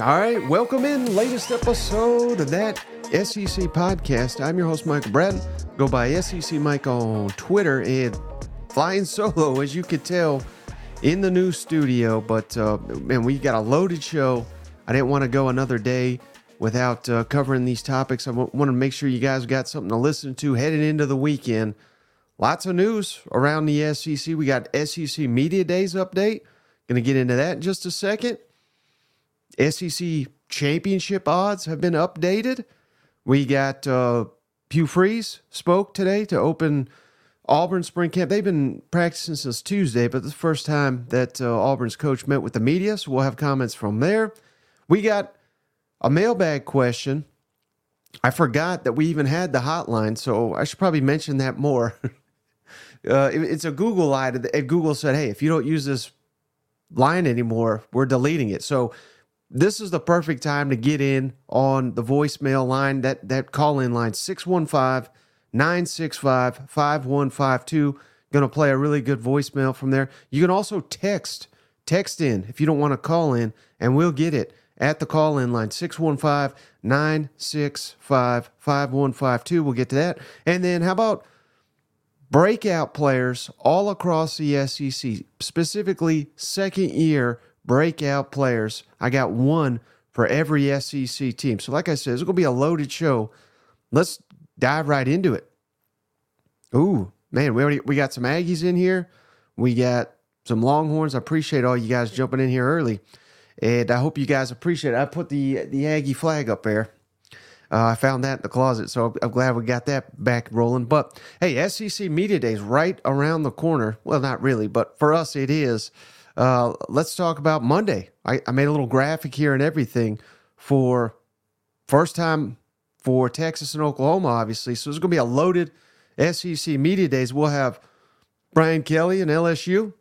All right, welcome in latest episode of that SEC podcast. I'm your host Michael Bratton. Go by SEC Mike on Twitter and flying solo, as you could tell, in the new studio. But uh, man, we got a loaded show. I didn't want to go another day without uh, covering these topics. I w- want to make sure you guys got something to listen to heading into the weekend. Lots of news around the SEC. We got SEC Media Days update. Going to get into that in just a second. SEC championship odds have been updated. We got uh, Hugh Freeze spoke today to open Auburn spring camp. They've been practicing since Tuesday, but the first time that uh, Auburn's coach met with the media, so we'll have comments from there. We got a mailbag question. I forgot that we even had the hotline, so I should probably mention that more. uh, it, it's a Google line, and Google said, "Hey, if you don't use this line anymore, we're deleting it." So this is the perfect time to get in on the voicemail line, that, that call in line 615 965 5152. Going to play a really good voicemail from there. You can also text, text in if you don't want to call in, and we'll get it at the call in line 615 965 5152. We'll get to that. And then how about breakout players all across the SEC, specifically second year breakout players. I got one for every SEC team. So, like I said, it's going to be a loaded show. Let's dive right into it. Ooh, man, we already we got some Aggies in here. We got some Longhorns. I appreciate all you guys jumping in here early, and I hope you guys appreciate it. I put the the Aggie flag up there. Uh, I found that in the closet, so I'm glad we got that back rolling. But hey, SEC Media Day is right around the corner. Well, not really, but for us it is. Uh, let's talk about Monday. I, I made a little graphic here and everything for first time for Texas and Oklahoma, obviously. So it's going to be a loaded SEC media days. We'll have Brian Kelly and LSU,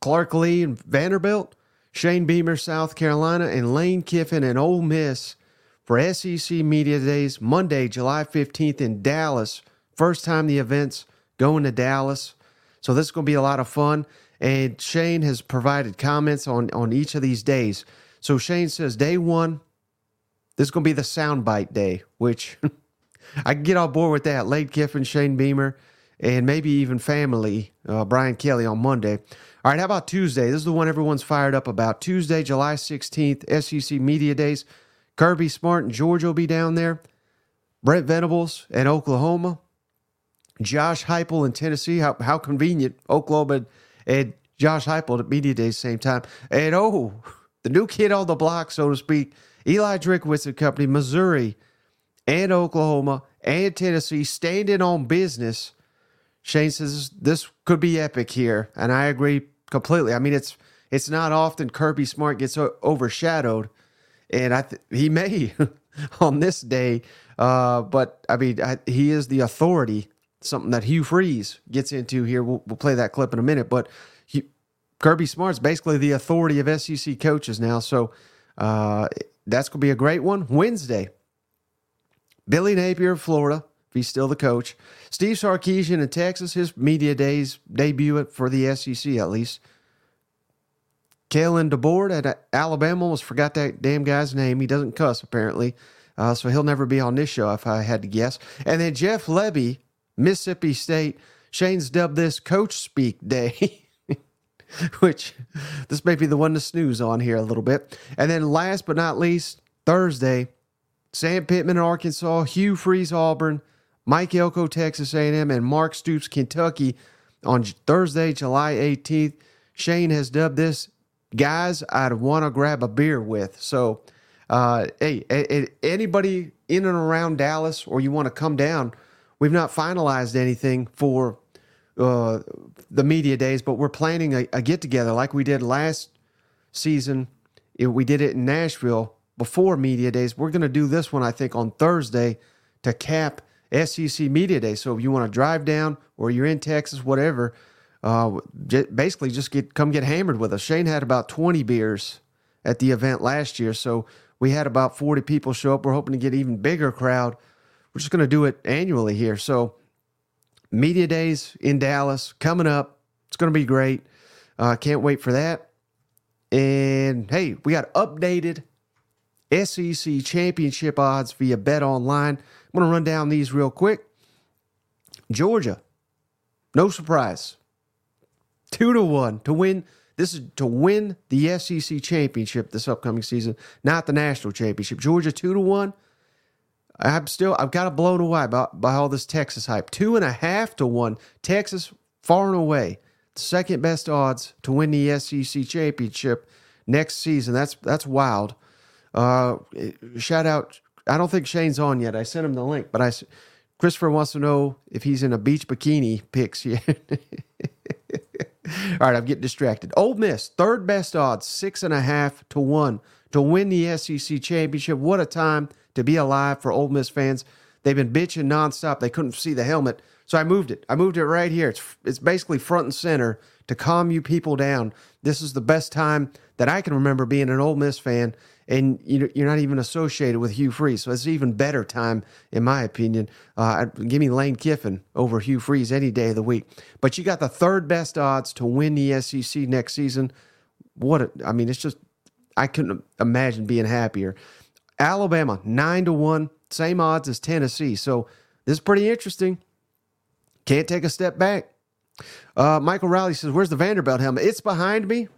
Clark Lea and Vanderbilt, Shane Beamer, South Carolina, and Lane Kiffin and Ole Miss for SEC media days Monday, July 15th in Dallas. First time the event's going to Dallas. So this is going to be a lot of fun. And Shane has provided comments on, on each of these days. So Shane says, day one, this is going to be the soundbite day, which I can get on board with that. Lane Kiffin, Shane Beamer, and maybe even family, uh, Brian Kelly on Monday. All right, how about Tuesday? This is the one everyone's fired up about. Tuesday, July 16th, SEC Media Days. Kirby Smart and Georgia will be down there. Brent Venables and Oklahoma. Josh Heupel in Tennessee. How, how convenient. Oklahoma and Josh Heupel at Media Day same time. And oh, the new kid on the block, so to speak, Eli Drinkwitz and company, Missouri and Oklahoma and Tennessee standing on business. Shane says this could be epic here, and I agree completely. I mean, it's it's not often Kirby Smart gets overshadowed, and I th- he may on this day. Uh, but I mean, I, he is the authority something that Hugh Freeze gets into here. We'll, we'll play that clip in a minute, but he, Kirby Smart's basically the authority of SEC coaches now. So uh, that's going to be a great one. Wednesday, Billy Napier of Florida, if he's still the coach. Steve Sarkisian in Texas, his media days debut for the SEC at least. Kalen DeBoer at Alabama, almost forgot that damn guy's name. He doesn't cuss apparently. Uh, so he'll never be on this show if I had to guess. And then Jeff Lebby Mississippi State. Shane's dubbed this Coach Speak Day, which this may be the one to snooze on here a little bit. And then last but not least, Thursday, Sam Pittman, Arkansas, Hugh Freeze, Auburn, Mike Elko, Texas A&M, and Mark Stoops, Kentucky on Thursday, July 18th. Shane has dubbed this guys I'd want to grab a beer with. So, uh, hey, anybody in and around Dallas or you want to come down – We've not finalized anything for uh, the media days, but we're planning a, a get together like we did last season. It, we did it in Nashville before media days. We're going to do this one, I think, on Thursday to cap SEC media day. So if you want to drive down or you're in Texas, whatever, uh, basically just get come get hammered with us. Shane had about 20 beers at the event last year, so we had about 40 people show up. We're hoping to get even bigger crowd we're just going to do it annually here. So Media days in Dallas coming up. It's going to be great. Uh, can't wait for that. And hey, we got updated SEC championship odds via Bet Online. I'm going to run down these real quick. Georgia, no surprise, two to one to win. This is to win the SEC championship this upcoming season, not the national championship. Georgia two to one. I'm still I've got to blown away by, by all this Texas hype. Two and a half to one. Texas far and away second best odds to win the SEC championship next season. That's that's wild. Uh, shout out. I don't think Shane's on yet. I sent him the link, but I Christopher wants to know if he's in a beach bikini pics yet. All right, I'm getting distracted. Ole Miss, third best odds, six and a half to one to win the SEC championship. What a time to be alive for Ole Miss fans. They've been bitching nonstop. They couldn't see the helmet. So I moved it. I moved it right here. It's, it's basically front and center to calm you people down. This is the best time that I can remember being an Ole Miss fan and you're not even associated with Hugh Freeze. So it's even better time, in my opinion. Uh, give me Lane Kiffin over Hugh Freeze any day of the week. But you got the third best odds to win the SEC next season. What a, I mean, it's just I couldn't imagine being happier. Alabama nine to one, same odds as Tennessee. So this is pretty interesting. Can't take a step back. Uh, Michael Riley says, "Where's the Vanderbilt helmet? It's behind me."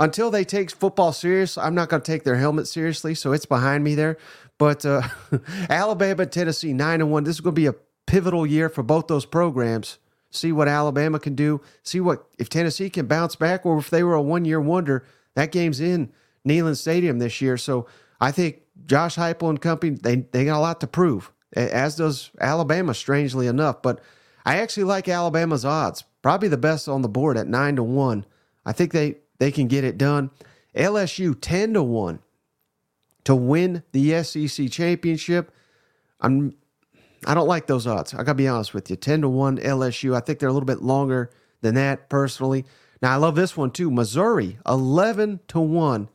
Until they take football serious, I'm not going to take their helmet seriously. So it's behind me there. But uh, Alabama, Tennessee, nine and one. This is going to be a pivotal year for both those programs. See what Alabama can do. See what if Tennessee can bounce back, or if they were a one year wonder. That game's in Neyland Stadium this year. So I think Josh Heupel and company they they got a lot to prove, as does Alabama. Strangely enough, but I actually like Alabama's odds. Probably the best on the board at nine to one. I think they they can get it done. LSU 10 to 1 to win the SEC championship. I'm I don't like those odds. I got to be honest with you. 10 to 1 LSU. I think they're a little bit longer than that personally. Now I love this one too. Missouri 11 to 1.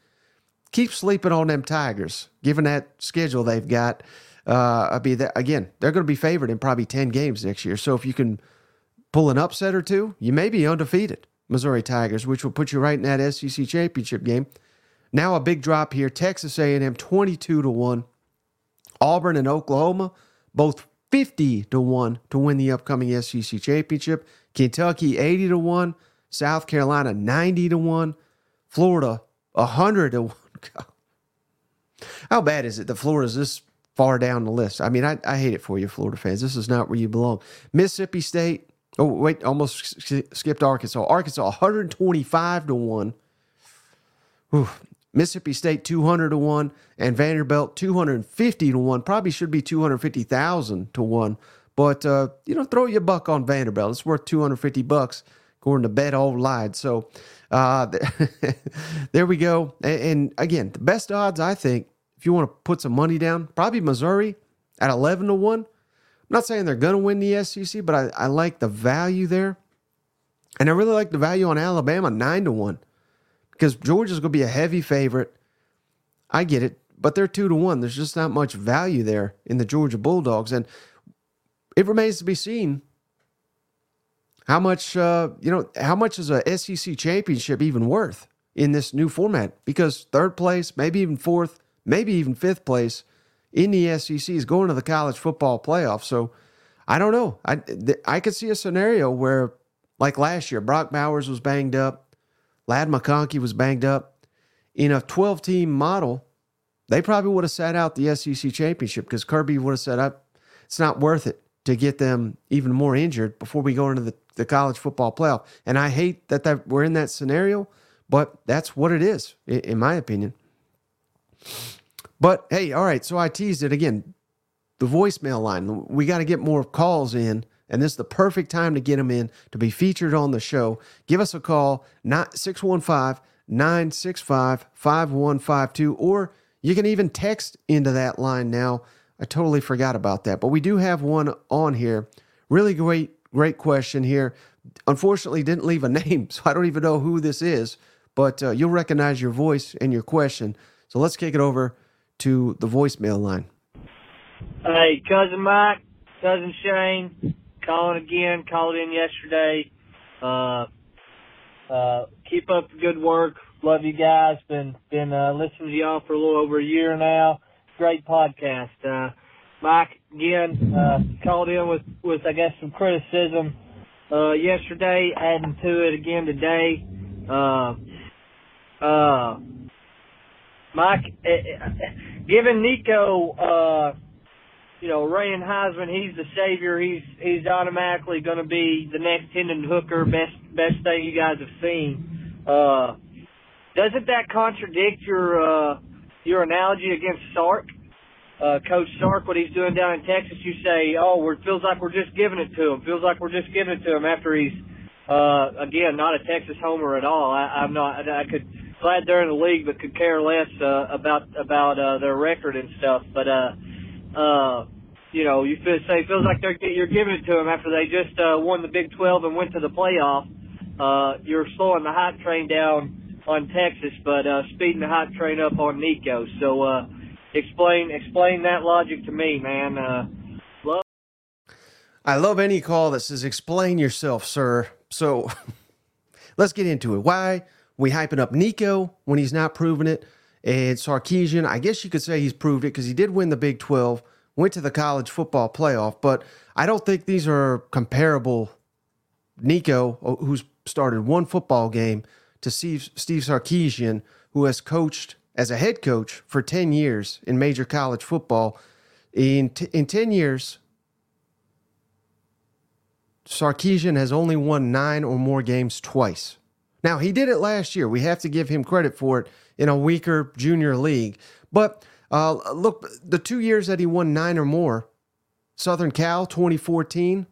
Keep sleeping on them Tigers, given that schedule they've got. Uh, I mean, again, they're going to be favored in probably 10 games next year. So if you can pull an upset or two, you may be undefeated. Missouri Tigers, which will put you right in that SEC championship game. Now a big drop here: Texas A&M twenty-two to one, Auburn and Oklahoma both fifty to one to win the upcoming SEC championship. Kentucky eighty to one, South Carolina ninety to one, Florida hundred to one. How bad is it that Florida's this far down the list? I mean, I, I hate it for you, Florida fans. This is not where you belong. Mississippi State Oh, wait, almost skipped Arkansas. Arkansas 125 to 1. Mississippi State 200 to 1 and Vanderbilt 250 to 1. Probably should be 250,000 to 1. But uh, you know, throw your buck on Vanderbilt. It's worth 250 bucks according to Bet Online. So uh, there we go. And, and again, the best odds I think if you want to put some money down, probably Missouri at 11 to 1. I'm not saying they're going to win the SEC, but I, I like the value there. And I really like the value on Alabama, 9 to 1, because Georgia's going to be a heavy favorite. I get it, but they're 2 to 1. There's just not much value there in the Georgia Bulldogs. And it remains to be seen how much, uh, you know, how much is a SEC championship even worth in this new format? Because third place, maybe even fourth, maybe even fifth place in the SEC is going to the college football playoff. So I don't know. I I could see a scenario where, like last year, Brock Bowers was banged up, Ladd McConkey was banged up. In a 12 team model, they probably would have sat out the SEC championship because Kirby would have said, up, it's not worth it to get them even more injured before we go into the, the college football playoff. And I hate that, that we're in that scenario, but that's what it is, in, in my opinion. But hey, all right. So I teased it again. The voicemail line. We got to get more calls in, and this is the perfect time to get them in to be featured on the show. Give us a call, 615 965 5152, or you can even text into that line now. I totally forgot about that, but we do have one on here. Really great, great question here. Unfortunately, didn't leave a name, so I don't even know who this is, but uh, you'll recognize your voice and your question. So let's kick it over to the voicemail line. Hey, cousin Mike, cousin Shane, calling again. Called in yesterday. Uh, uh, keep up the good work. Love you guys. Been been uh, listening to y'all for a little over a year now. Great podcast. Uh, Mike again uh, called in with with I guess some criticism uh, yesterday, adding to it again today. Uh, uh, Mike, uh, given Nico, uh, you know, Ryan Heisman, he's the savior. He's he's automatically going to be the next Hendon Hooker, best best thing you guys have seen. Uh, doesn't that contradict your uh, your analogy against Sark? Uh, Coach Sark, what he's doing down in Texas, you say, oh, it feels like we're just giving it to him. Feels like we're just giving it to him after he's, uh, again, not a Texas homer at all. I, I'm not, I, I could, glad they're in the league, but could care less, uh, about, about, uh, their record and stuff. But, uh, uh, you know, you feel, say, feels like they're, you're giving it to them after they just, uh, won the Big 12 and went to the playoff. Uh, you're slowing the hype train down on Texas, but, uh, speeding the hype train up on Nico. So, uh, explain explain that logic to me, man. Uh, love. I love any call that says "explain yourself, sir." So let's get into it. Why we hyping up Nico when he's not proving it, and Sarkisian? I guess you could say he's proved it because he did win the Big Twelve, went to the college football playoff, but I don't think these are comparable. Nico, uh, who's started one football game, to Steve, Steve Sarkisian, who has coached as a head coach for 10 years in major college football. In, t- in 10 years, Sarkisian has only won nine or more games twice. Now, he did it last year. We have to give him credit for it in a weaker junior league. But uh, look, the two years that he won nine or more, Southern Cal 2014,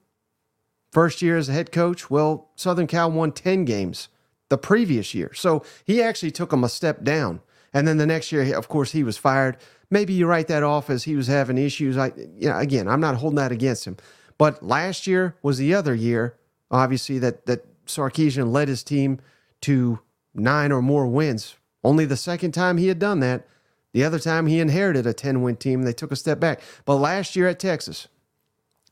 first year as a head coach, well, Southern Cal won 10 games the previous year. So he actually took them a step down. And then the next year, of course, he was fired. Maybe you write that off as he was having issues. I, you know, again, I'm not holding that against him. But last year was the other year, obviously, that that Sarkisian led his team to nine or more wins. Only the second time he had done that. The other time he inherited a 10 win team, they took a step back. But last year at Texas,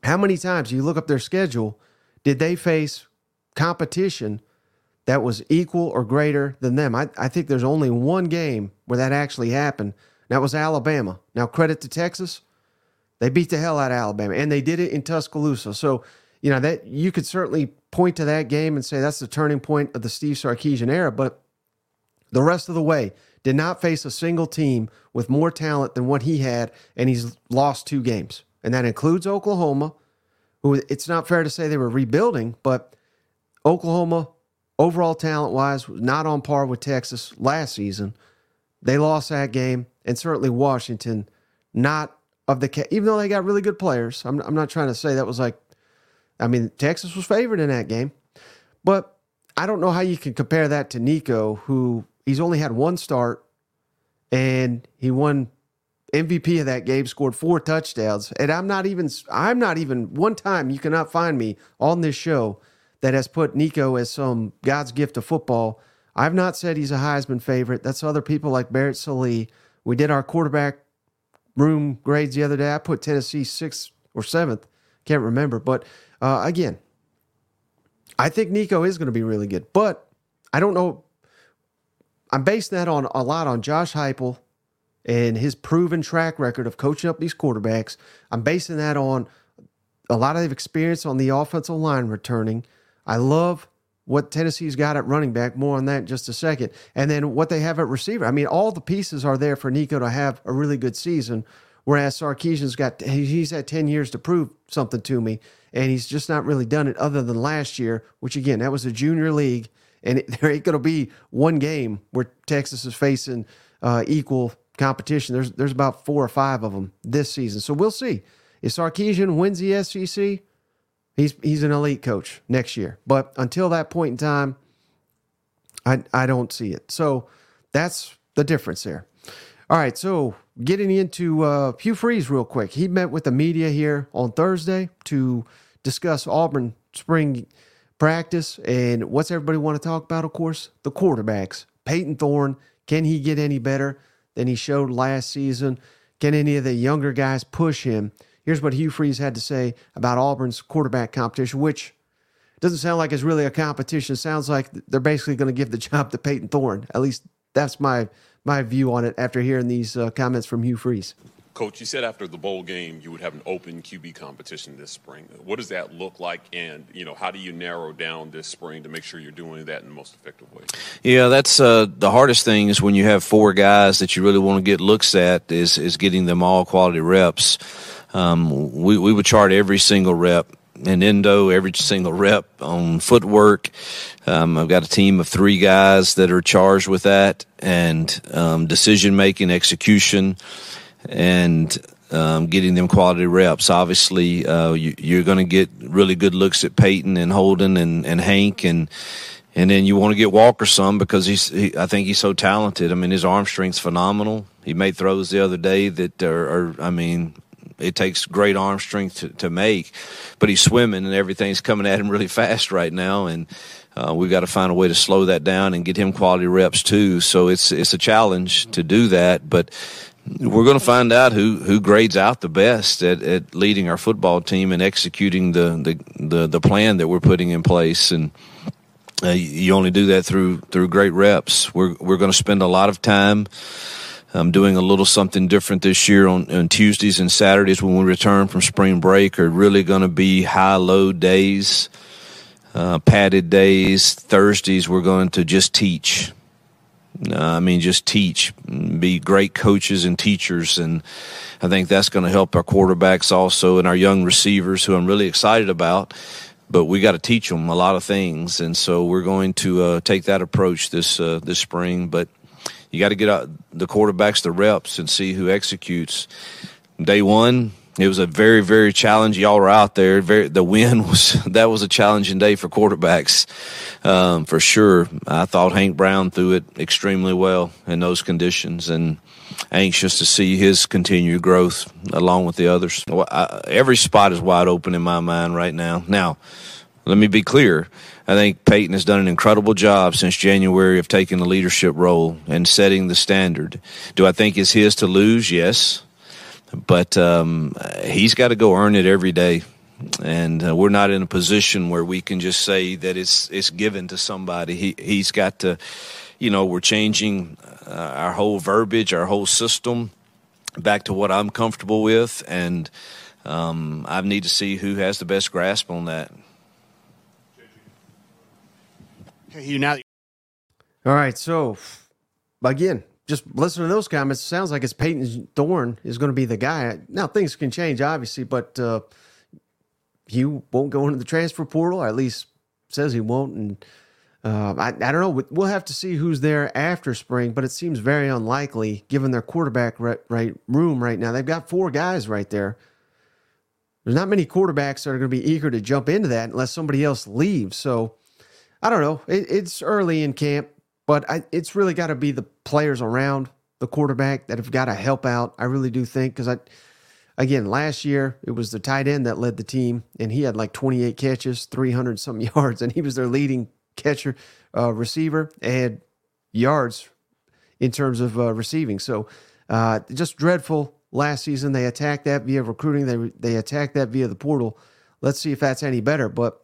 how many times you look up their schedule, did they face competition that was equal or greater than them. I, I think there's only one game where that actually happened. That was Alabama. Now, credit to Texas. They beat the hell out of Alabama, and they did it in Tuscaloosa. So, you know, that you could certainly point to that game and say that's the turning point of the Steve Sarkisian era. But the rest of the way, did not face a single team with more talent than what he had, and he's lost two games. And that includes Oklahoma, who it's not fair to say they were rebuilding, but Oklahoma overall talent wise, was not on par with Texas last season. They lost that game, and certainly Washington, not of the even though they got really good players. I'm I'm not trying to say that was like, I mean Texas was favored in that game, but I don't know how you can compare that to Nico, who he's only had one start, and he won MVP of that game, scored four touchdowns, and I'm not even I'm not even one time you cannot find me on this show that has put Nico as some God's gift of football. I've not said he's a Heisman favorite. That's other people like Barrett Sallee. We did our quarterback room grades the other day. I put Tennessee sixth or seventh. Can't remember. But uh, again, I think Nico is going to be really good. But I don't know. I'm basing that on a lot on Josh Heupel and his proven track record of coaching up these quarterbacks. I'm basing that on a lot of experience on the offensive line returning. I love what Tennessee's got at running back. More on that in just a second. And then what they have at receiver. I mean, all the pieces are there for Nico to have a really good season. Whereas Sarkisian's got, he's had 10 years to prove something to me. And he's just not really done it other than last year, which again, that was a junior league. And it, there ain't going to be one game where Texas is facing uh, equal competition. There's, there's about four or five of them this season. So we'll see. If Sarkisian wins the SEC, He's he's an elite coach next year. But until that point in time, I I don't see it. So that's the difference there. All right, so getting into uh, Hugh Freeze real quick. He met with the media here on Thursday to discuss Auburn spring practice and what's everybody want to talk about. Of course, the quarterbacks. Payton Thorne. Can he get any better than he showed last season? Can any of the younger guys push him? Here's what Hugh Freeze had to say about Auburn's quarterback competition, which doesn't sound like it's really a competition. It sounds like they're basically going to give the job to Payton Thorne. At least that's my my view on it after hearing these uh, comments from Hugh Freeze. Coach, you said after the bowl game you would have an open QB competition this spring. What does that look like, and you know how do you narrow down this spring to make sure you're doing that in the most effective way? Yeah, that's uh, the hardest thing is when you have four guys that you really want to get looks at is is getting them all quality reps. Um, we we would chart every single rep and endo every single rep on footwork. Um, I've got a team of three guys that are charged with that and um, decision making, execution and um, getting them quality reps. Obviously, uh, you, are going to get really good looks at Payton and Holden and, and Hank and and then you want to get Walker some because he's he, I think he's so talented. I mean, his arm strength's phenomenal. He made throws the other day that are, are I mean, it takes great arm strength to, to make, but he's swimming and everything's coming at him really fast right now and. Uh, we've got to find a way to slow that down and get him quality reps too. So it's it's a challenge to do that, but we're going to find out who, who grades out the best at, at leading our football team and executing the, the, the, the plan that we're putting in place. And uh, you only do that through through great reps. We're we're going to spend a lot of time um, doing a little something different this year on, on Tuesdays and Saturdays when we return from spring break are really going to be high low days, uh, padded days. Thursdays we're going to just teach uh, I mean, just teach, be great coaches and teachers. And I think that's going to help our quarterbacks also and our young receivers, who I'm really excited about. But we got to teach them a lot of things. And so we're going to uh, take that approach this, uh, this spring. But you got to get out the quarterbacks the reps and see who executes. Day one, it was a very very challenging. Y'all were out there. Very, the win was that was a challenging day for quarterbacks, um, for sure. I thought Hank Brown threw it extremely well in those conditions, and anxious to see his continued growth along with the others. Every spot is wide open in my mind right now. Now, let me be clear. I think Payton has done an incredible job since January of taking the leadership role and setting the standard. Do I think it's his to lose? Yes but um, he's got to go earn it every day. And uh, we're not in a position where we can just say that it's it's given to somebody. He he's got to, you know, we're changing uh, our whole verbiage, our whole system, back to what I'm comfortable with, and um, I need to see who has the best grasp on that. You now. All right, so again, just listening to those comments, sounds like it's Payton Thorne is going to be the guy. Now things can change, obviously, but uh, he won't go into the transfer portal, or at least says he won't. And uh, I, I don't know. We'll have to see who's there after spring, but it seems very unlikely given their quarterback right, right room right now. They've got four guys right there. There's not many quarterbacks that are going to be eager to jump into that unless somebody else leaves. So I don't know. It, it's early in camp. But I, it's really got to be the players around the quarterback that have got to help out. I really do think because I, again, last year it was the tight end that led the team, and he had like 28 catches, 300 some yards, and he was their leading catcher, uh, receiver, and yards in terms of uh, receiving. So uh, just dreadful last season. They attacked that via recruiting. They they attacked that via the portal. Let's see if that's any better. But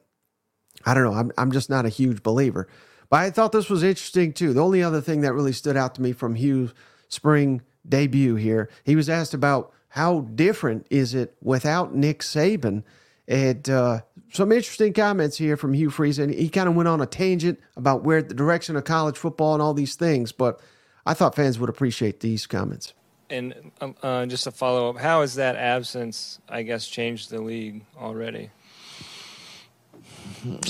I don't know. I'm I'm just not a huge believer. But I thought this was interesting too. The only other thing that really stood out to me from Hugh's spring debut here, he was asked about how different is it without Nick Saban. And uh, some interesting comments here from Hugh Freeze, and he kind of went on a tangent about where the direction of college football and all these things. But I thought fans would appreciate these comments. And um, uh, just a follow up, how has that absence, I guess, changed the league already?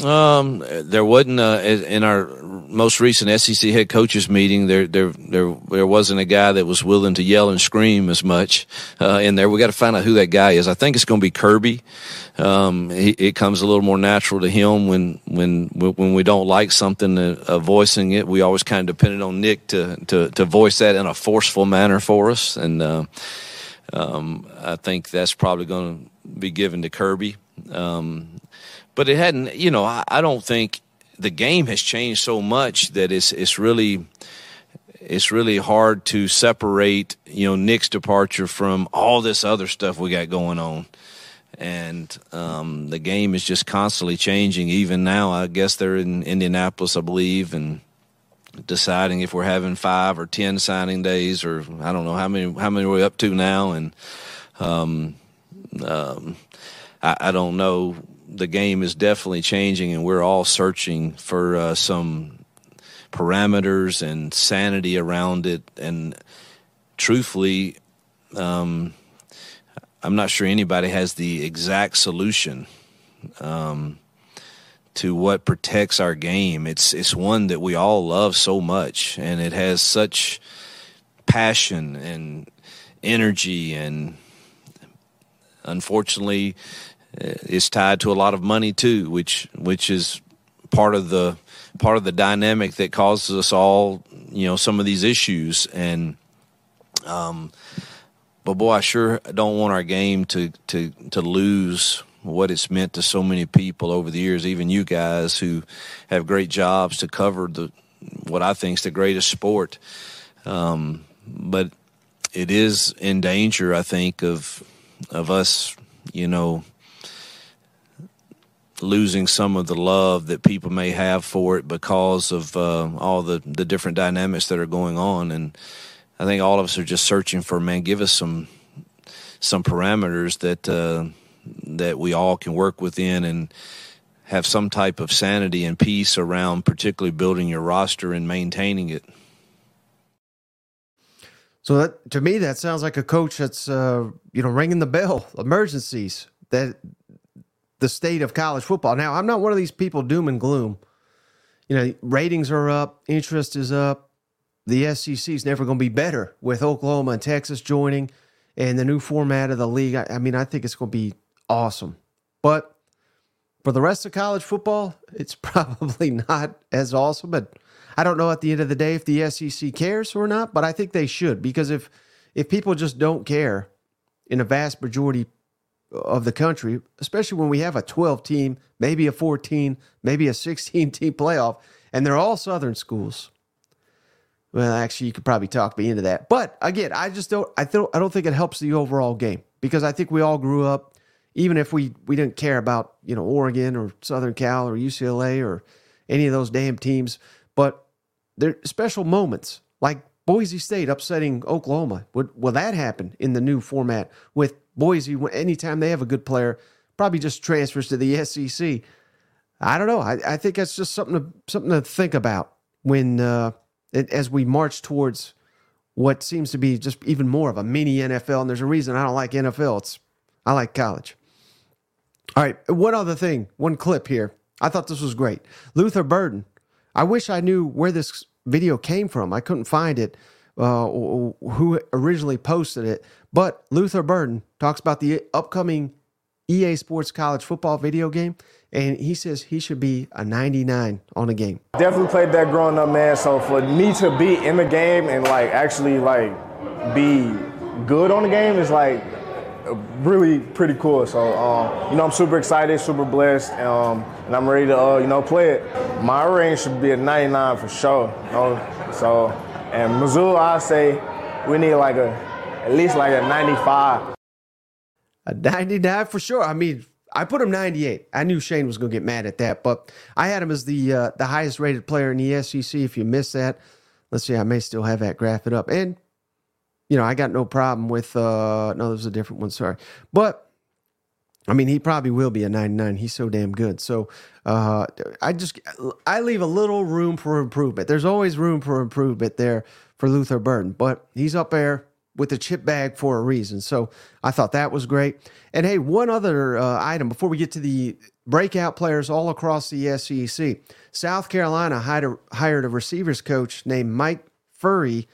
Um, there wasn't uh, in our most recent SEC head coaches meeting. There, there, there, there wasn't a guy that was willing to yell and scream as much uh, in there. We got to find out who that guy is. I think it's going to be Kirby. Um, he, it comes a little more natural to him when when when we don't like something, uh, voicing it. We always kind of depended on Nick to to to voice that in a forceful manner for us, and uh, um, I think that's probably going to be given to Kirby. Um, but it hadn't. You know, I, I don't think the game has changed so much that it's it's really it's really hard to separate, you know, Nick's departure from all this other stuff we got going on. And um, the game is just constantly changing. Even now, I guess they're in Indianapolis, I believe, and deciding if we're having five or ten signing days, or I don't know how many how many we're up to now. And um, um, I, I, don't know. The game is definitely changing, and we're all searching for uh, some parameters and sanity around it. And truthfully, um, I'm not sure anybody has the exact solution um, to what protects our game. It's it's one that we all love so much, and it has such passion and energy, and unfortunately, uh, it's tied to a lot of money too, which which is part of the part of the dynamic that causes us all, you know, some of these issues. And, um, but boy, I sure don't want our game to to to lose what it's meant to so many people over the years. Even you guys who have great jobs to cover the what I think is the greatest sport. Um, but it is in danger, I think, of of us, you know, losing some of the love that people may have for it because of uh, all the, the different dynamics that are going on. And I think all of us are just searching for, man, give us some some parameters that uh, that we all can work within and have some type of sanity and peace around, particularly building your roster and maintaining it. So that to me, that sounds like a coach that's uh, you know ringing the bell, emergencies that the state of college football. Now, I'm not one of these people doom and gloom. You know, ratings are up, interest is up. The SEC is never going to be better with Oklahoma and Texas joining and the new format of the league. I, I mean, I think it's going to be awesome. But for the rest of college football, it's probably not as awesome. But I don't know at the end of the day if the SEC cares or not, but I think they should because if if people just don't care in a vast majority of the country, especially when we have a 12 team, maybe a 14, maybe a 16 team playoff, and they're all Southern schools. Well, actually, you could probably talk me into that. But again, I just don't. I don't. I don't think it helps the overall game because I think we all grew up, even if we we didn't care about you know Oregon or Southern Cal or UCLA or any of those damn teams. But there special moments like Boise State upsetting Oklahoma. Would will that happen in the new format with Boise, anytime they have a good player, probably just transfers to the SEC. I don't know. I, I think that's just something to something to think about when uh, it, as we march towards what seems to be just even more of a mini NFL. And there's a reason I don't like NFL. It's I like college. All right, one other thing, one clip here. I thought this was great. Luther Burden. I wish I knew where this video came from. I couldn't find it. Uh, who originally posted it, but Luther Burden talks about the upcoming EA Sports College Football video game, and he says he should be a 99 on a game. Definitely played that growing up, man. So for me to be in the game and like actually like be good on the game is like really pretty cool. So um, you know, I'm super excited, super blessed, um, and I'm ready to uh, you know play it. My range should be a 99 for sure. You know? So and Missoula, I say we need like a at least like a 95. A 99 for sure. I mean, I put him 98. I knew Shane was going to get mad at that, but I had him as the uh, the highest rated player in the SEC. If you missed that, let's see, I may still have that graphic up. And you know, I got no problem with uh no, there's a different one, sorry. But I mean, he probably will be a 99. He's so damn good. So uh, I just I leave a little room for improvement. There's always room for improvement there for Luther Burden, but he's up there with the chip bag for a reason. So I thought that was great. And hey, one other uh, item before we get to the breakout players all across the SEC. South Carolina hired a, hired a receivers coach named Mike Furrey,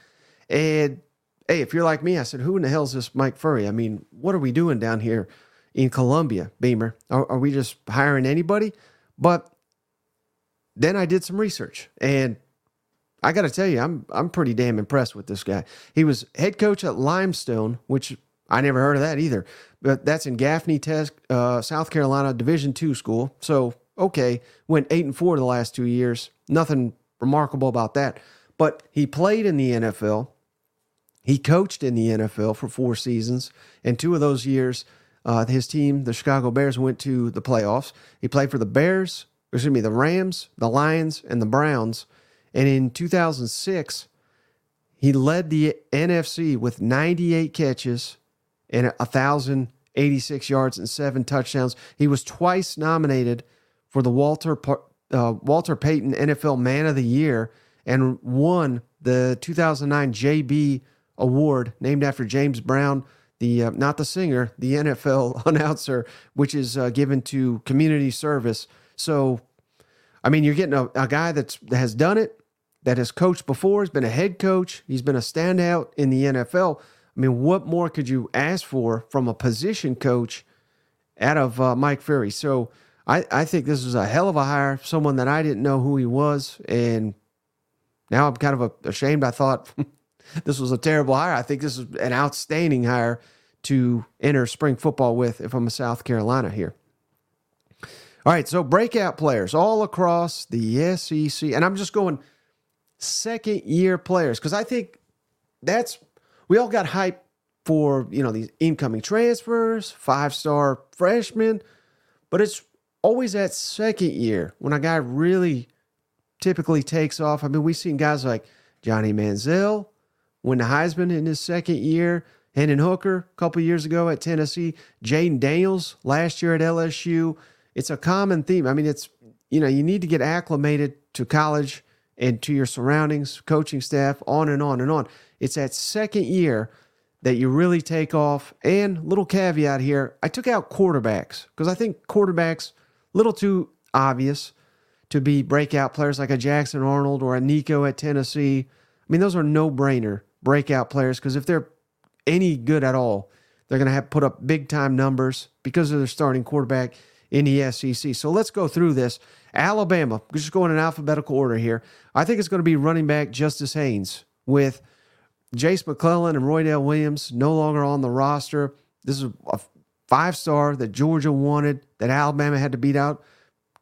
And hey, if you're like me, I said, who in the hell is this Mike Furrey? I mean, what are we doing down here in Columbia, Beamer? Are, are we just hiring anybody? But then I did some research and I got to tell you, I'm I'm pretty damn impressed with this guy. He was head coach at Limestone, which I never heard of that either. But that's in Gaffney, Test, uh, South Carolina, Division two school. So okay, went eight and four the last two years. Nothing remarkable about that. but he played in the NFL. He coached in the NFL for four seasons, and two of those years, uh, his team, the Chicago Bears, went to the playoffs. He played for the Bears, excuse me, the Rams, the Lions, and the Browns. And in 2006, he led the NFC with 98 catches and 1,086 yards and seven touchdowns. He was twice nominated for the Walter uh, Walter Payton NFL Man of the Year and won the 2009 JB Award named after James Brown, the uh, not the singer, the NFL announcer, which is uh, given to community service. So, I mean, you're getting a, a guy that's that has done it, that has coached before, has been a head coach, he's been a standout in the NFL. I mean, what more could you ask for from a position coach out of uh, Mike Furrey? So, I, I think this is a hell of a hire, someone that I didn't know who he was. And now I'm kind of ashamed. I thought this was a terrible hire. I think this is an outstanding hire to enter spring football with if I'm a South Carolina here. All right, so breakout players all across the SEC. And I'm just going second year players because I think that's, we all got hype for, you know, these incoming transfers, five star freshmen, but it's always that second year when a guy really typically takes off. I mean, we've seen guys like Johnny Manziel the Heisman in his second year. Hendon Hooker a couple years ago at Tennessee. Jayden Daniels last year at LSU. It's a common theme. I mean, it's, you know, you need to get acclimated to college and to your surroundings, coaching staff, on and on and on. It's that second year that you really take off. And little caveat here, I took out quarterbacks because I think quarterbacks – little too obvious to be breakout players like a Jackson Arnold or a Nico at Tennessee. I mean, those are no brainer breakout players because if they're any good at all, they're going to have put up big time numbers because of their starting quarterback in the SEC. So let's go through this. Alabama, just going in alphabetical order here. I think it's going to be running back Justice Haynes with Jase McClellan and Roydell Williams no longer on the roster. This is a five star that Georgia wanted, that Alabama had to beat out.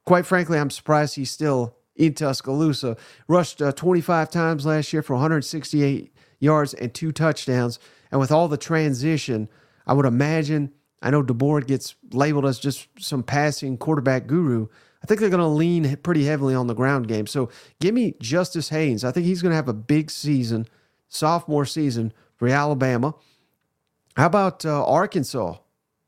Quite frankly, I'm surprised he's still in Tuscaloosa. Rushed uh, 25 times last year for 168 yards and two touchdowns. And with all the transition, I would imagine, I know DeBoer gets labeled as just some passing quarterback guru. I think they're going to lean pretty heavily on the ground game. So give me Justice Haynes. I think he's going to have a big season, sophomore season for Alabama. How about uh, Arkansas?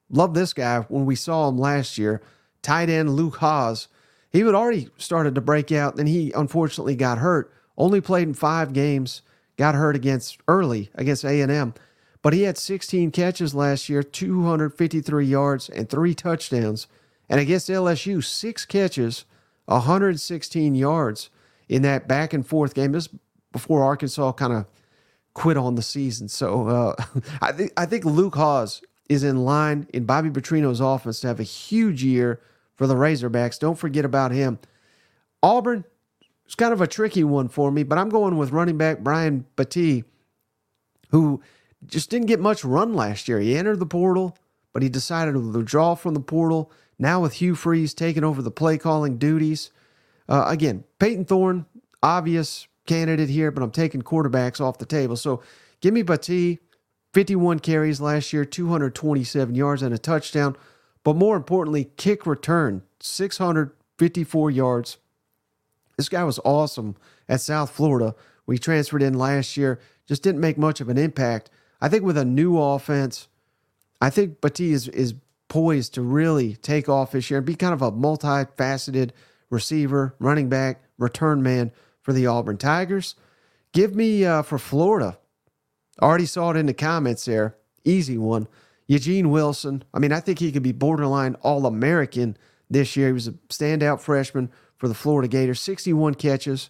Love this guy when we saw him last year. Tight end Luke Hasz. He had already started to break out, then he unfortunately got hurt. Only played in five games. Got hurt against early against A&M, but he had 16 catches last year, 253 yards, and three touchdowns. And against LSU, six catches, 116 yards in that back and forth game. This before Arkansas kind of quit on the season. So uh, I think I think Luke Hasz is in line in Bobby Petrino's offense to have a huge year for the Razorbacks. Don't forget about him. Auburn is kind of a tricky one for me, but I'm going with running back Brian Battie, who just didn't get much run last year. He entered the portal, but he decided to withdraw from the portal. Now with Hugh Freeze taking over the play calling duties. Uh, again, Payton Thorne, obvious candidate here, but I'm taking quarterbacks off the table. So give me Battie 51 carries last year, 227 yards and a touchdown. But more importantly, kick return, 654 yards. This guy was awesome at South Florida. We transferred in last year, just didn't make much of an impact. I think with a new offense, I think Battie is, is poised to really take off this year and be kind of a multifaceted receiver, running back, return man for the Auburn Tigers. Give me uh, for Florida Already saw it in the comments there. Easy one. Eugene Wilson. I mean, I think he could be borderline All American this year. He was a standout freshman for the Florida Gators. 61 catches,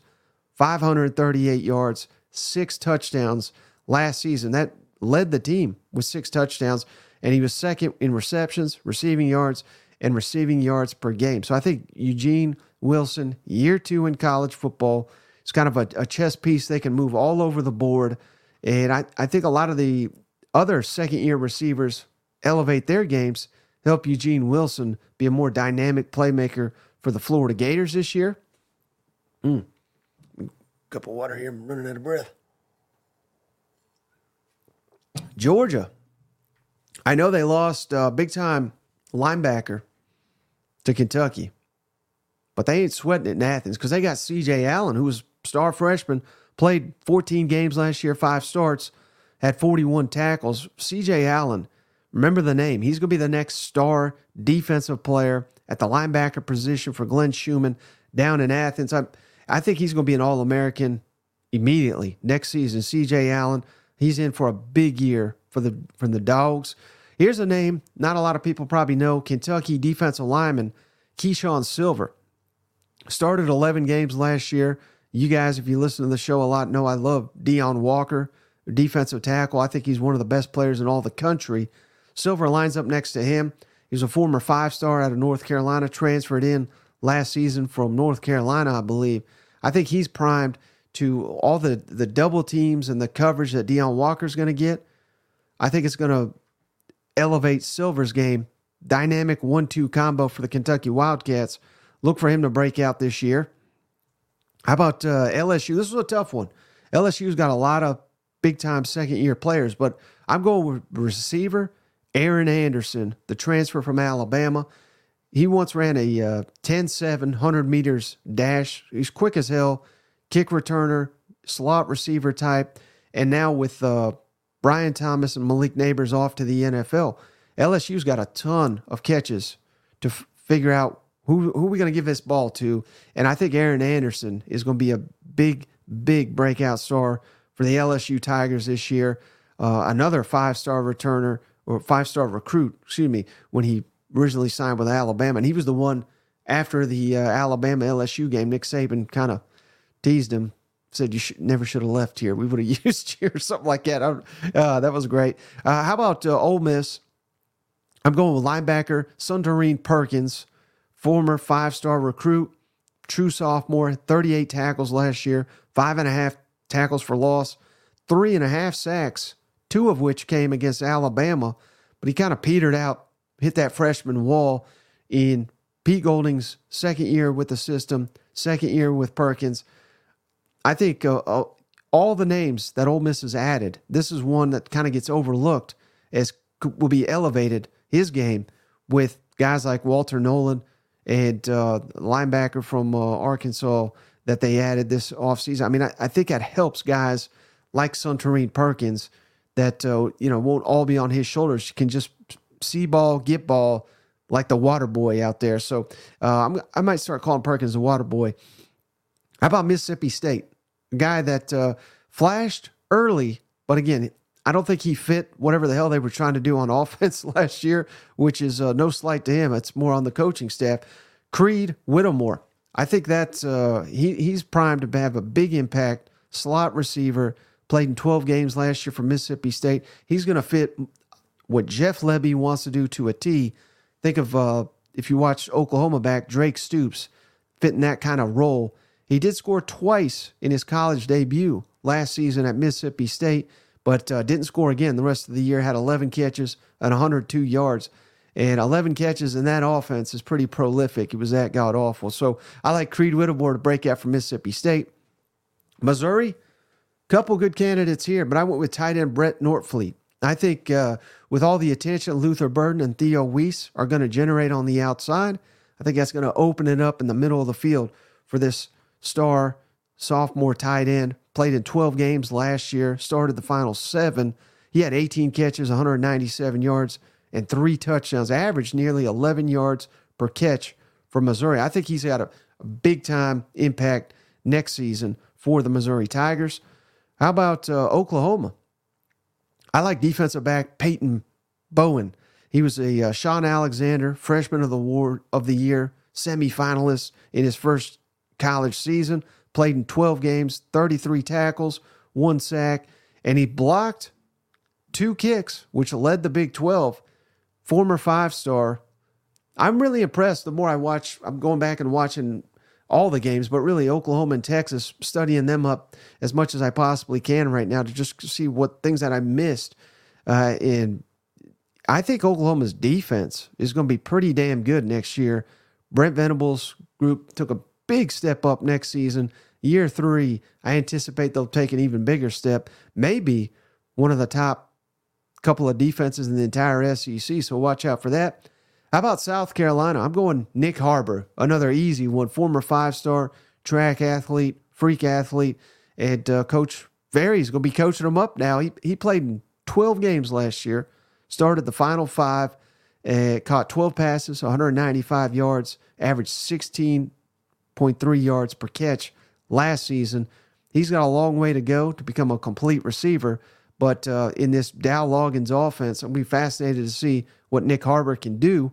538 yards, six touchdowns last season. That led the team with six touchdowns, and he was second in receptions, receiving yards, and receiving yards per game. So I think Eugene Wilson, year two in college football, is kind of a, a chess piece they can move all over the board. And I, I think a lot of the other second year receivers elevate their games, help Eugene Wilson be a more dynamic playmaker for the Florida Gators this year. Mm. cup of water here. I'm running out of breath. Georgia. I know they lost uh, big time linebacker to Kentucky, but they ain't sweating it in Athens because they got C.J. Allen, who was star freshman, played 14 games last year, five starts, had 41 tackles. C.J. Allen, remember the name. He's going to be the next star defensive player at the linebacker position for Glenn Schumann down in Athens. I, I think he's going to be an All American immediately next season. C.J. Allen, he's in for a big year for the from the Dogs. Here's a name not a lot of people probably know: Kentucky defensive lineman Keeshawn Silver. Started 11 games last year. You guys, if you listen to the show a lot, know I love Deone Walker, defensive tackle. I think he's one of the best players in all the country. Silver lines up next to him. He's a former five star out of North Carolina, transferred in last season from North Carolina, I believe. I think he's primed to all the, the double teams and the coverage that Deone Walker's going to get. I think it's going to elevate Silver's game. Dynamic one two combo for the Kentucky Wildcats. Look for him to break out this year. How about uh, LSU? This was a tough one. LSU's got a lot of big time second year players, but I'm going with receiver Aaron Anderson, the transfer from Alabama. He once ran a uh, 10 7, 100 meters dash. He's quick as hell, kick returner, slot receiver type. And now with uh, Brian Thomas and Malik Nabers off to the NFL, LSU's got a ton of catches to f- figure out who who are we going to give this ball to. And I think Aaron Anderson is going to be a big, big breakout star for the LSU Tigers this year. Uh, another five star returner or five star recruit, excuse me, when he originally signed with Alabama. And he was the one after the uh, Alabama LSU game. Nick Saban kind of teased him, said you should, never should have left here. We would have used you or something like that. Uh, that was great. Uh, how about uh, Ole Miss? I'm going with linebacker Suntarine Perkins, former five star recruit, true sophomore, 38 tackles last year, five and a half tackles for loss, three and a half sacks, two of which came against Alabama. But he kind of petered out, hit that freshman wall in Pete Golding's second year with the system, second year with Perkins. I think uh, uh, all the names that Ole Miss has added, this is one that kind of gets overlooked as will be elevated his game with guys like Walter Nolen and uh, linebacker from uh, Arkansas that they added this offseason. I mean, I, I think that helps guys like Suntarine Perkins that uh, you know won't all be on his shoulders. Can just see ball, get ball, like the water boy out there. So uh, i might start calling Perkins the water boy. How about Mississippi State? A guy that uh, flashed early, but again, I don't think he fit whatever the hell they were trying to do on offense last year, which is uh, no slight to him. It's more on the coaching staff. Creed Whittemore. I think that's uh, he he's primed to have a big impact. Slot receiver played in 12 games last year for Mississippi State. He's going to fit what Jeff Lebby wants to do to a T. Think of uh, if you watch Oklahoma back, Drake Stoops fitting that kind of role. He did score twice in his college debut last season at Mississippi State but uh, didn't score again the rest of the year. Had 11 catches and 102 yards. And 11 catches in that offense is pretty prolific. It was that god awful. So I like Creed Whittemore to break out from Mississippi State. Missouri, couple good candidates here, but I went with tight end Brett Norfleet. I think uh, with all the attention Luther Burden and Theo Wease are going to generate on the outside, I think that's going to open it up in the middle of the field for this star sophomore tight end played in 12 games last year, started the final seven. He had 18 catches, 197 yards, and three touchdowns, averaged nearly 11 yards per catch for Missouri. I think he's got a, a big time impact next season for the Missouri Tigers. How about uh, Oklahoma? I like defensive back Peyton Bowen. He was a uh, Shaun Alexander Freshman of the War of the Year semifinalist in his first college season played in 12 games, 33 tackles, one sack, and he blocked two kicks, which led the Big 12. Former five star. I'm really impressed the more I watch. I'm going back and watching all the games, but really Oklahoma and Texas, studying them up as much as I possibly can right now to just see what things that I missed. Uh, and I think Oklahoma's defense is going to be pretty damn good next year. Brent Venables' group took a big step up next season. Year three, I anticipate they'll take an even bigger step. Maybe one of the top couple of defenses in the entire SEC. So watch out for that. How about South Carolina? I'm going Nyck Harbor, another easy one, former five star track athlete, freak athlete, and uh, Coach Furrey's going to be coaching him up now. He, he played in 12 games last year, started the final five, uh, caught 12 passes, 195 yards, averaged 16.3 yards per catch last season. He's got a long way to go to become a complete receiver. But uh, in this Dow Loggains offense, I'm be fascinated to see what Nyck Harbor can do.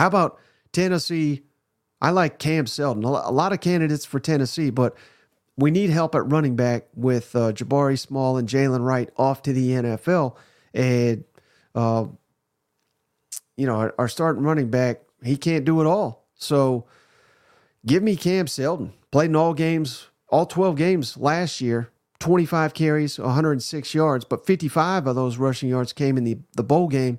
How about Tennessee? I like Cam Seldon. A lot of candidates for Tennessee, but we need help at running back with uh, Jabari Small and Jaylen Wright off to the NFL. And, uh, you know, our, our starting running back, he can't do it all. So give me Cam Seldon. Played in all games, all 12 games last year, 25 carries, 106 yards, but 55 of those rushing yards came in the, the bowl game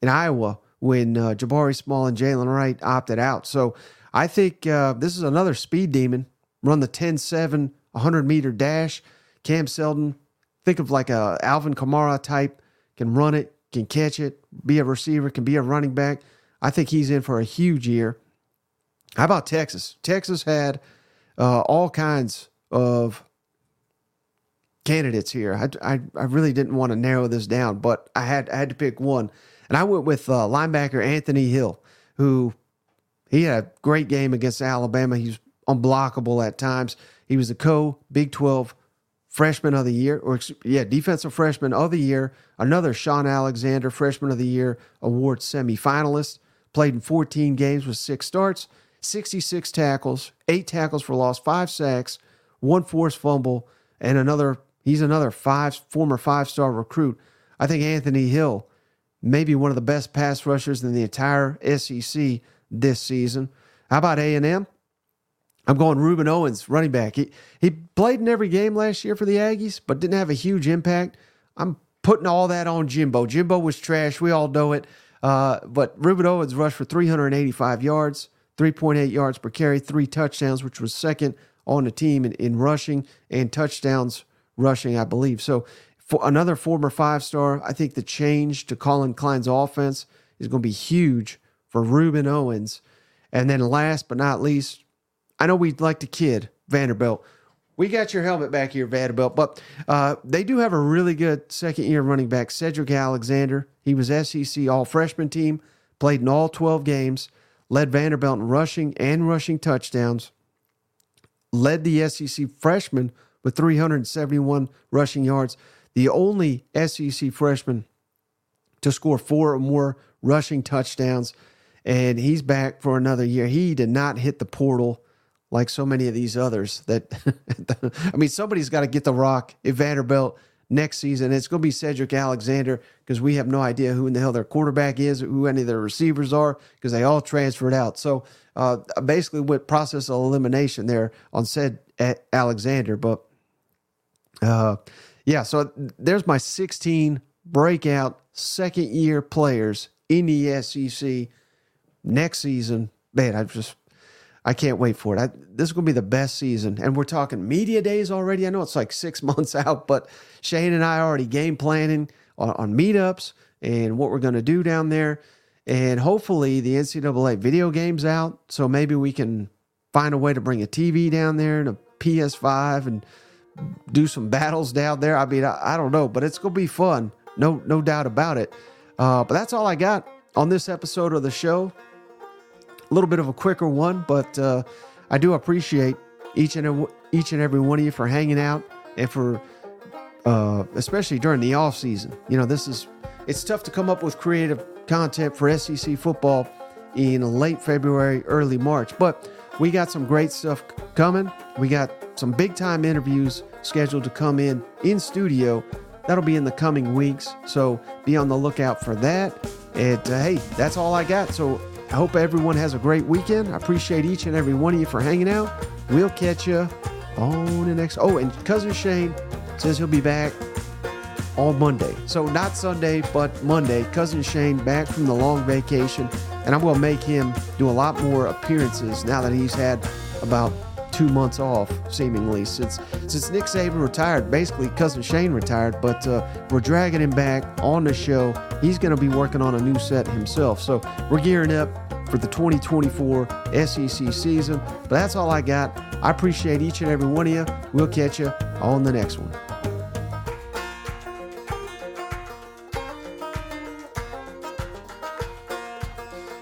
in Iowa when uh, Jabari Small and Jaylen Wright opted out. So I think uh, this is another speed demon. Run the 10 7, 100 meter dash. Cam Seldon, think of like a Alvin Kamara type, can run it, can catch it, be a receiver, can be a running back. I think he's in for a huge year. How about Texas? Texas had uh, all kinds of candidates here. I, I, I, really didn't want to narrow this down, but I had I had to pick one, and I went with uh, linebacker Anthony Hill, who he had a great game against Alabama. He's unblockable at times. He was the co Big 12 freshman of the year, or yeah, defensive freshman of the year. Another Shaun Alexander freshman of the year award semifinalist. Played in 14 games with six starts, 66 tackles, eight tackles for loss, five sacks, one forced fumble, and another. He's another five former five star recruit. I think Anthony Hill, maybe one of the best pass rushers in the entire SEC this season. How about A and M? I'm going Rueben Owens, running back. He he played in every game last year for the Aggies, but didn't have a huge impact. I'm putting all that on Jimbo. Jimbo was trash. We all know it. Uh, but Rueben Owens rushed for 385 yards, 3.8 yards per carry, three touchdowns, which was second on the team in, in rushing and touchdowns rushing, I believe. So for another former five star, I think the change to Collin Klein's offense is going to be huge for Rueben Owens. And then last but not least, I know we'd like to kid Vanderbilt. We got your helmet back here, Vanderbilt, but uh, they do have a really good second year running back, Sedrick Alexander. He was SEC all freshman team, played in all 12 games, led Vanderbilt in rushing and rushing touchdowns, led the SEC freshman with 371 rushing yards, the only SEC freshman to score four or more rushing touchdowns. And he's back for another year. He did not hit the portal like so many of these others that I mean somebody's got to get the rock at Vanderbilt next season. It's going to be Sedrick Alexander because we have no idea who in the hell their quarterback is, or who any of their receivers are because they all transferred out. So uh, basically went process of elimination there on said Alexander. But uh, yeah, so there's my 16 breakout second year players in the SEC next season. Man, I just I can't wait for it. I, this is going to be the best season. And we're talking media days already. I know it's like six months out, but Shane and I are already game planning on, on meetups and what we're going to do down there. And hopefully the NCAA video game's out. So maybe we can find a way to bring a TV down there and a PS5 and do some battles down there. I mean, I, I don't know, but it's going to be fun. No, no doubt about it. Uh, but that's all I got on this episode of the show a little bit of a quicker one, but uh, I do appreciate each and each and every one of you for hanging out and for uh, especially during the off season. You know, this is it's tough to come up with creative content for SEC football in late February, early March, but we got some great stuff coming. We got some big time interviews scheduled to come in in studio. That'll be in the coming weeks, so be on the lookout for that. And uh, hey, that's all I got. So I hope everyone has a great weekend. I appreciate each and every one of you for hanging out. We'll catch you on the next. Oh, and cousin Shane says he'll be back on Monday. So not Sunday, but Monday. Cousin Shane back from the long vacation, and I'm going to make him do a lot more appearances now that he's had about two months off, seemingly since since Nick Saban retired. Basically, cousin Shane retired, but uh, we're dragging him back on the show. He's going to be working on a new set himself, so we're gearing up for the 2024 SEC season. But that's all I got. I appreciate each and every one of you. We'll catch you on the next one.